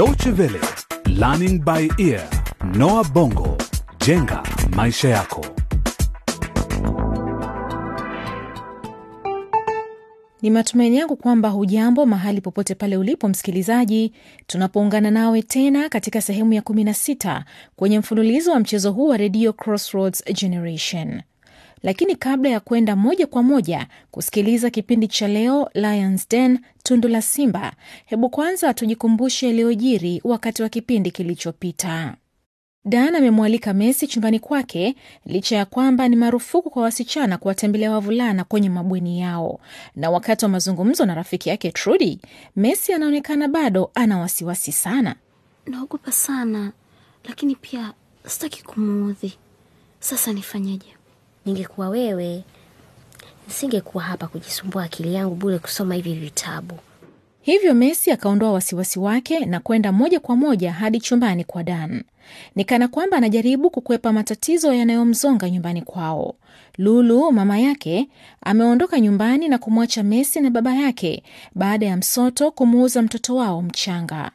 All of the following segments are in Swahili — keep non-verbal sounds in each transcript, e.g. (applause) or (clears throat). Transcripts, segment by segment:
Deutsche Welle, Learning by Ear, Noah Bongo, jenga maisha yako. Ni matumaini yangu kwamba hujambo mahali popote pale ulipo msikilizaji, tunapoungana nawe tena katika sehemu ya 16 kwenye mfululizo wa mchezo huu wa redio Crossroads Generation. Lakini kabla ya kwenda moja kwa moja kusikiliza kipindi cha leo Lions Den, tundu la simba, hebu kwanza tujikumbushe yaliyojiri wakati wa kipindi kilichopita. Dan amemwalika Messi chumbani kwake licha ya kwamba ni marufuku kwa wasichana kuwatembelea wavulana kwenye mabweni yao. Na wakati wa mazungumzo na rafiki yake Trudy, Messi anaonekana bado ana wasiwasi sana. Naogopa sana, lakini pia sitaki kumuudhi. Sasa nifanyeje? Ningekuwa wewe, nisingekuwa hapa kujisumbua akili yangu bure kusoma hivi vitabu. Hivyo Messi akaondoa wasiwasi wake na kwenda moja kwa moja hadi chumbani kwa Dan. Ni kana kwamba anajaribu kukwepa matatizo yanayomzonga nyumbani kwao. Lulu, mama yake, ameondoka nyumbani na kumwacha Messi na baba yake baada ya msoto kumuuza mtoto wao mchanga.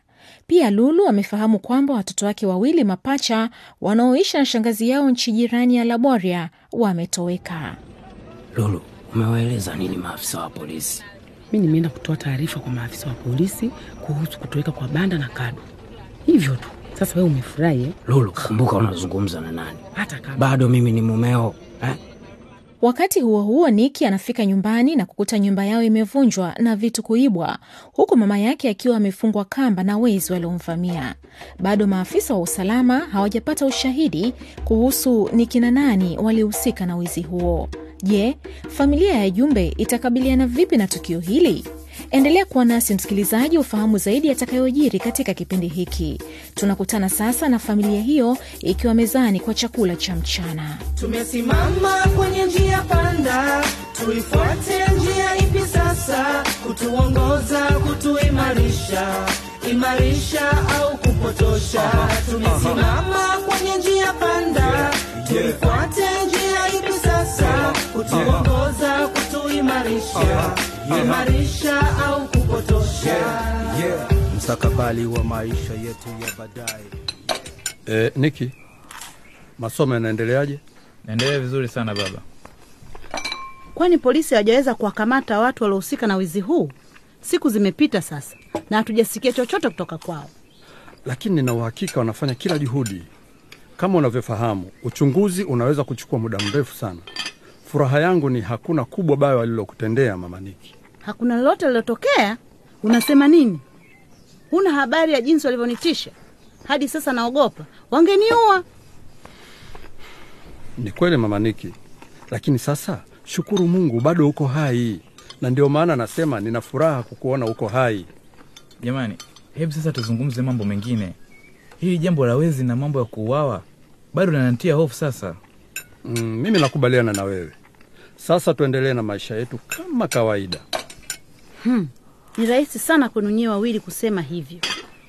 Pia Lulu amefahamu kwamba watoto wake wawili mapacha wanaoishi na shangazi yao nchi jirani ya Laboria wametoweka. Lulu, umewaeleza nini maafisa wa polisi? Mi nimeenda kutoa taarifa kwa maafisa wa polisi kuhusu kutoweka kwa Banda na Kadu, hivyo tu. Sasa wewe umefurahi eh? Lulu, kumbuka unazungumza na nani? hata kama Bado mimi ni mumeo eh? Wakati huo huo, Niki anafika nyumbani na kukuta nyumba yao imevunjwa na vitu kuibwa, huku mama yake akiwa amefungwa kamba na wezi waliomvamia. Bado maafisa wa usalama hawajapata ushahidi kuhusu ni kina nani walihusika na wizi huo. Je, familia ya Jumbe itakabiliana vipi na tukio hili? Endelea kuwa nasi msikilizaji, ufahamu zaidi yatakayojiri katika kipindi hiki. Tunakutana sasa na familia hiyo ikiwa mezani kwa chakula cha mchana. Tumesimama kwenye njia panda, tuifuate njia ipi sasa? Kutuongoza, kutuimarisha, imarisha au kupotosha? Tumesimama kwenye njia panda, tuifuate njia ipi sasa? Kutuongoza, kutuimarisha, imarisha au kupotosha? mstakabali wa maisha yetu ya baadaye. Eh, Niki, masomo yanaendeleaje? Naendelea vizuri sana baba. Kwani polisi hawajaweza kuwakamata watu waliohusika na wizi huu? Siku zimepita sasa na hatujasikia chochote kutoka kwao. Lakini nina uhakika wanafanya kila juhudi. Kama unavyofahamu, uchunguzi unaweza kuchukua muda mrefu sana. Furaha yangu ni hakuna kubwa baya walilokutendea mama Niki. Hakuna lolote lilotokea? Unasema nini? Huna habari ya jinsi walivyonitisha? Hadi sasa naogopa wangeniua. Ni kweli mama Niki, lakini sasa shukuru Mungu bado uko hai, na ndio maana nasema nina furaha kukuona uko hai. Jamani, hebu sasa tuzungumze mambo mengine. Hili jambo la wezi na mambo ya kuuawa bado linanitia hofu sasa. Mm, mimi nakubaliana na wewe. Sasa tuendelee na maisha yetu kama kawaida. Hmm. Ni rahisi sana kwenu nyewe wawili kusema hivyo,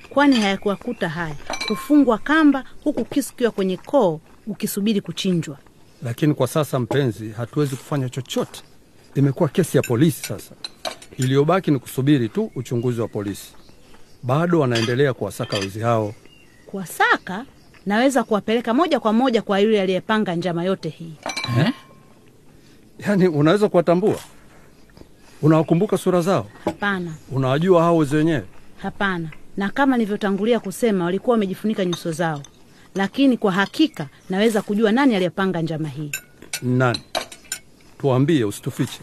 kwani hayakuwakuta haya kufungwa kamba huku kisu kiwa kwenye koo ukisubiri kuchinjwa. Lakini kwa sasa mpenzi, hatuwezi kufanya chochote. Imekuwa kesi ya polisi sasa. Iliyobaki ni kusubiri tu uchunguzi wa polisi. Bado wanaendelea kuwasaka wezi hao. Kuwasaka naweza kuwapeleka moja kwa moja kwa yule aliyepanga njama yote hii. Eh? Yaani, unaweza kuwatambua? Unawakumbuka sura zao? Hapana, Unawajua hao wezi wenyewe? hapana. Na kama nilivyotangulia kusema, walikuwa wamejifunika nyuso zao, lakini kwa hakika naweza kujua nani aliyepanga njama hii. Nani? Tuambie, usitufiche.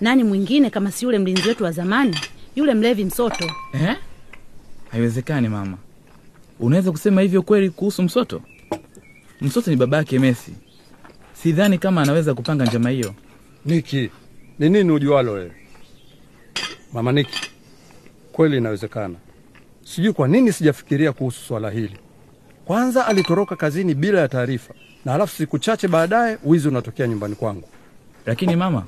Nani mwingine kama si yule mlinzi wetu wa zamani, yule mlevi Msoto? Eh? Haiwezekani mama. Unaweza kusema hivyo kweli kuhusu Msoto? Msoto ni babake Messi. Sidhani kama anaweza kupanga njama hiyo. Niki, ni nini ujualo wewe? Mama Niki, kweli inawezekana. Sijui kwa nini sijafikiria kuhusu swala hili. Kwanza alitoroka kazini bila ya taarifa, na halafu siku chache baadaye wizi unatokea nyumbani kwangu. Lakini mama,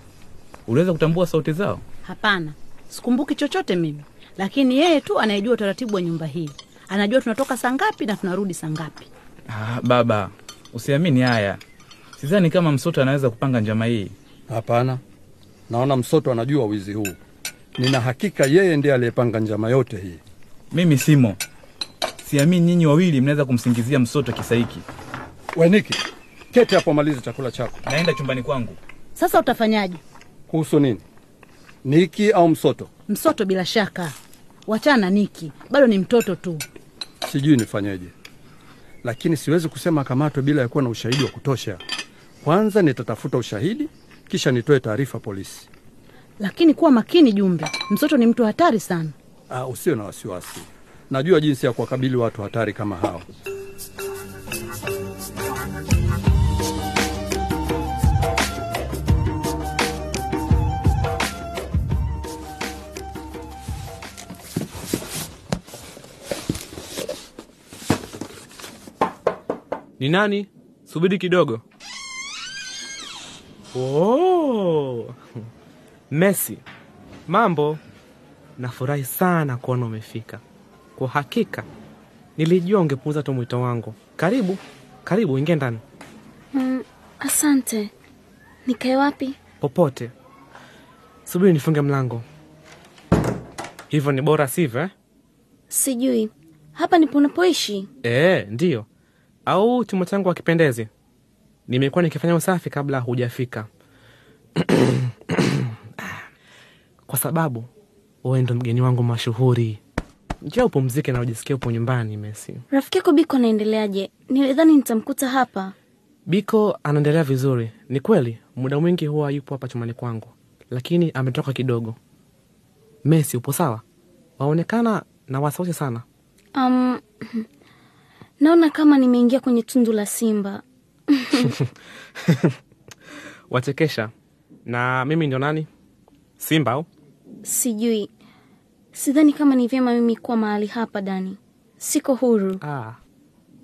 uliweza kutambua sauti zao? Hapana, sikumbuki chochote mimi, lakini yeye tu anayejua utaratibu wa nyumba hii. Anajua tunatoka saa ngapi na tunarudi saa ngapi. Ah, baba, usiamini haya. Sidhani kama Msoto anaweza kupanga njama hii. Hapana, naona Msoto anajua wizi huu. Nina hakika yeye ndiye aliyepanga njama yote hii. Mimi simo. siamini nyinyi wawili mnaweza kumsingizia msoto kisa hiki. Weniki, keti hapo, malize chakula chako. Naenda chumbani kwangu. Sasa utafanyaje? Kuhusu nini? Niki au msoto? Msoto bila shaka, wachana na Niki, bado ni mtoto tu. Sijui nifanyeje, lakini siwezi kusema akamatwe bila ya kuwa na ushahidi wa kutosha. Kwanza nitatafuta ushahidi, kisha nitoe taarifa polisi. Lakini kuwa makini, Jumbe, msoto ni mtu hatari sana. Ah, usio na wasiwasi, najua jinsi ya kuwakabili watu hatari kama hao. Ni nani? Subiri kidogo. Oh. Messi, mambo. Nafurahi sana kuona umefika. Kwa hakika nilijua ungepuuza tu mwito wangu. Karibu, karibu, ingia ndani. Mm, asante. Nikae wapi? Popote. Subiri nifunge mlango. Hivyo ni bora sivyo? Eh, Sijui. Hapa ndipo unapoishi? E, ndiyo. Au chumba changu hakipendezi? Nimekuwa nikifanya usafi kabla hujafika. (clears throat) Kwa sababu wewe ndo mgeni wangu mashuhuri. njia upumzike na ujisikie upo nyumbani, mesi Rafiki yako Biko anaendeleaje? Nilidhani nitamkuta hapa. Biko anaendelea vizuri. Ni kweli, muda mwingi huwa yupo hapa chumani kwangu, lakini ametoka kidogo. mesi upo sawa? Waonekana na wasiwasi sana. Um, (clears throat) naona kama nimeingia kwenye tundu la simba. (laughs) Wachekesha. Na mimi ndio nani? Simba au? Sijui. Sidhani kama ni vyema mimi kuwa mahali hapa, Dani. Siko huru. Ah,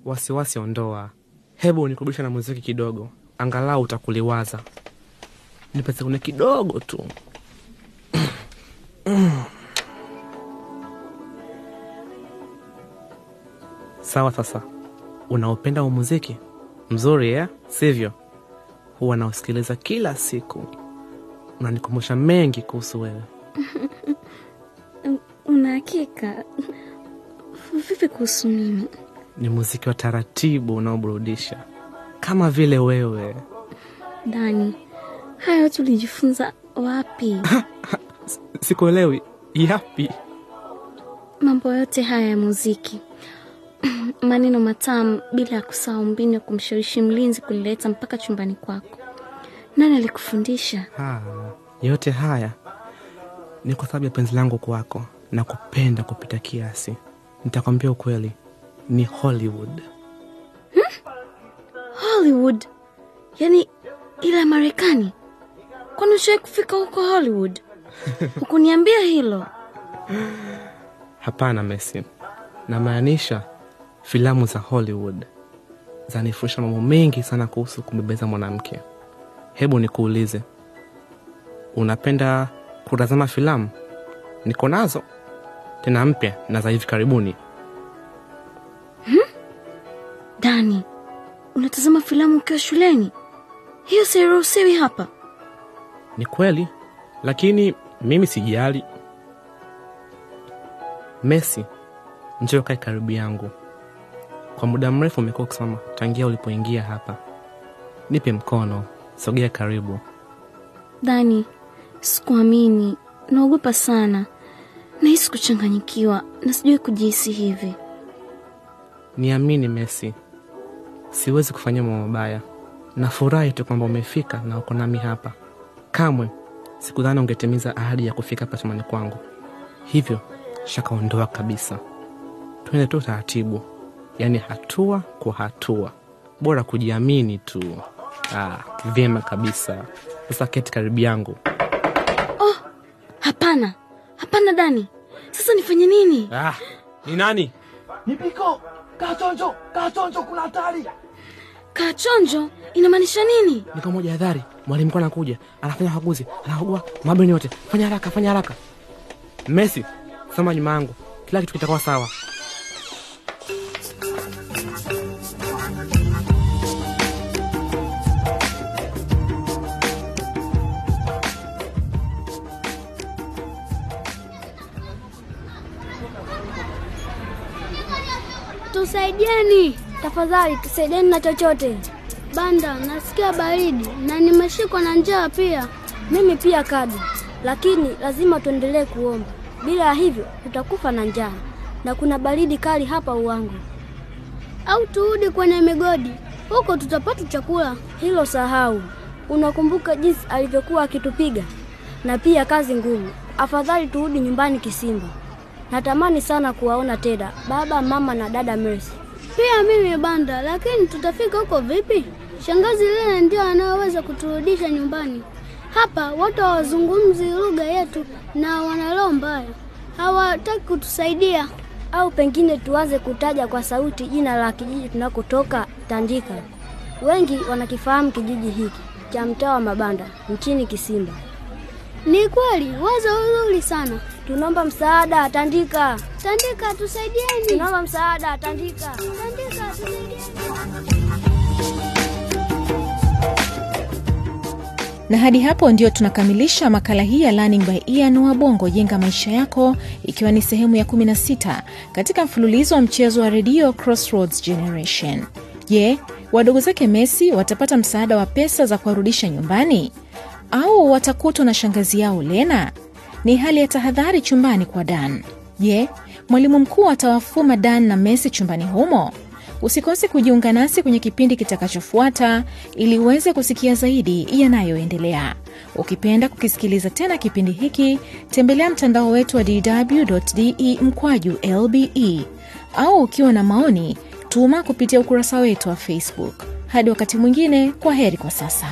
wasiwasi ondoa. Hebu nikurudisha na muziki kidogo, angalau utakuliwaza. Nipe sekunde kidogo tu. (clears throat) Sawa, sasa unaopenda huu muziki mzuri eh? sivyo? Huwa nausikiliza kila siku, unanikumbusha mengi kuhusu wewe. (laughs) Una hakika? Vipi kuhusu mimi? Ni muziki wa taratibu unaoburudisha kama vile wewe. Dani, haya yote ulijifunza wapi? (laughs) Sikuelewi yapi? Mambo yote haya ya muziki, maneno matamu, bila ya kusahau mbinu ya kumshawishi mlinzi kulileta mpaka chumbani kwako. Nani alikufundisha? Ah, yote haya ni kwa sababu ya penzi langu kwako na kupenda kupita kiasi. Nitakwambia ukweli, ni Hollywood. Hollywood? Yaani ile ya Marekani? Kwani ushawahi kufika huko Hollywood? (laughs) Hukuniambia hilo. Hapana Messi, namaanisha filamu za Hollywood zanifundisha mambo mengi sana kuhusu kumbebeza mwanamke. Hebu nikuulize, unapenda kutazama filamu? Niko nazo tena mpya na za hivi karibuni. Dani, unatazama filamu ukiwa shuleni? Hiyo siruhusiwi hapa. Ni kweli, lakini mimi sijali. Messi, njoo kae karibu yangu. Kwa muda mrefu umekuwa ukisoma tangia ulipoingia hapa. Nipe mkono, sogea karibu. Dani, sikuamini. Naogopa sana. Nahisi kuchanganyikiwa na sijui kujihisi hivi. Niamini Messi, siwezi kufanyia mambo mabaya. Nafurahi tu kwamba umefika na uko nami hapa. Kamwe sikudhani ungetimiza ahadi ya kufika hapa chumbani kwangu, hivyo shakaondoa kabisa. Twende tu taratibu, yaani hatua kwa hatua, bora kujiamini tu. Ah, vyema kabisa. Sasa keti karibu yangu. Oh, hapana, hapana Dani. Sasa nifanye nini? Ah, ni nani? Ni kachonjo Kaa chonjo, kaa chonjo, kuna hatari. Kaa chonjo inamaanisha nini? Niko moja hadhari, mwalimu mkuu anakuja, anafanya ukaguzi, anakagua mabweni yote. Fanya haraka, fanya haraka. Messi, soma nyuma yangu, kila kitu kitakuwa sawa. Tusaidieni tafadhali, tusaidieni na chochote. Banda, nasikia baridi na nimeshikwa na njaa pia. Mimi pia Kadu, lakini lazima tuendelee kuomba. Bila ya hivyo tutakufa na njaa, na kuna baridi kali hapa Uwangu. Au turudi kwenye migodi, huko tutapata chakula. Hilo sahau. Unakumbuka jinsi alivyokuwa akitupiga na pia kazi ngumu. Afadhali turudi nyumbani Kisimba. Natamani sana kuwaona Teda, baba, mama na dada Mercy. Pia mimi Banda, lakini tutafika huko vipi? Shangazi Lena ndio anayeweza kuturudisha nyumbani. Hapa watu hawazungumzi lugha yetu na wana roho mbaya, hawataki kutusaidia. Au pengine tuanze kutaja kwa sauti jina la kijiji tunakotoka, Tandika. Wengi wanakifahamu kijiji hiki cha mtaa wa Mabanda nchini Kisimba. Ni kweli, wazo zuri sana. Tunaomba msaada, Tandika. Tandika, tusaidieni. Tunaomba msaada, Tandika. Tandika, tusaidieni. na hadi hapo ndio tunakamilisha makala hii ya Learning by Ear na Wabongo jenga maisha yako, ikiwa ni sehemu ya 16 katika mfululizo wa mchezo wa redio Crossroads Generation. Je, wadogo zake Messi watapata msaada wa pesa za kuwarudisha nyumbani au watakutwa na shangazi yao Lena? Ni hali ya tahadhari chumbani kwa Dan. Je, mwalimu mkuu atawafuma Dan na Messi chumbani humo? Usikose kujiunga nasi kwenye kipindi kitakachofuata ili uweze kusikia zaidi yanayoendelea. Ukipenda kukisikiliza tena kipindi hiki, tembelea mtandao wetu wa dw.de mkwaju lbe, au ukiwa na maoni, tuma kupitia ukurasa wetu wa Facebook. Hadi wakati mwingine, kwa heri kwa sasa.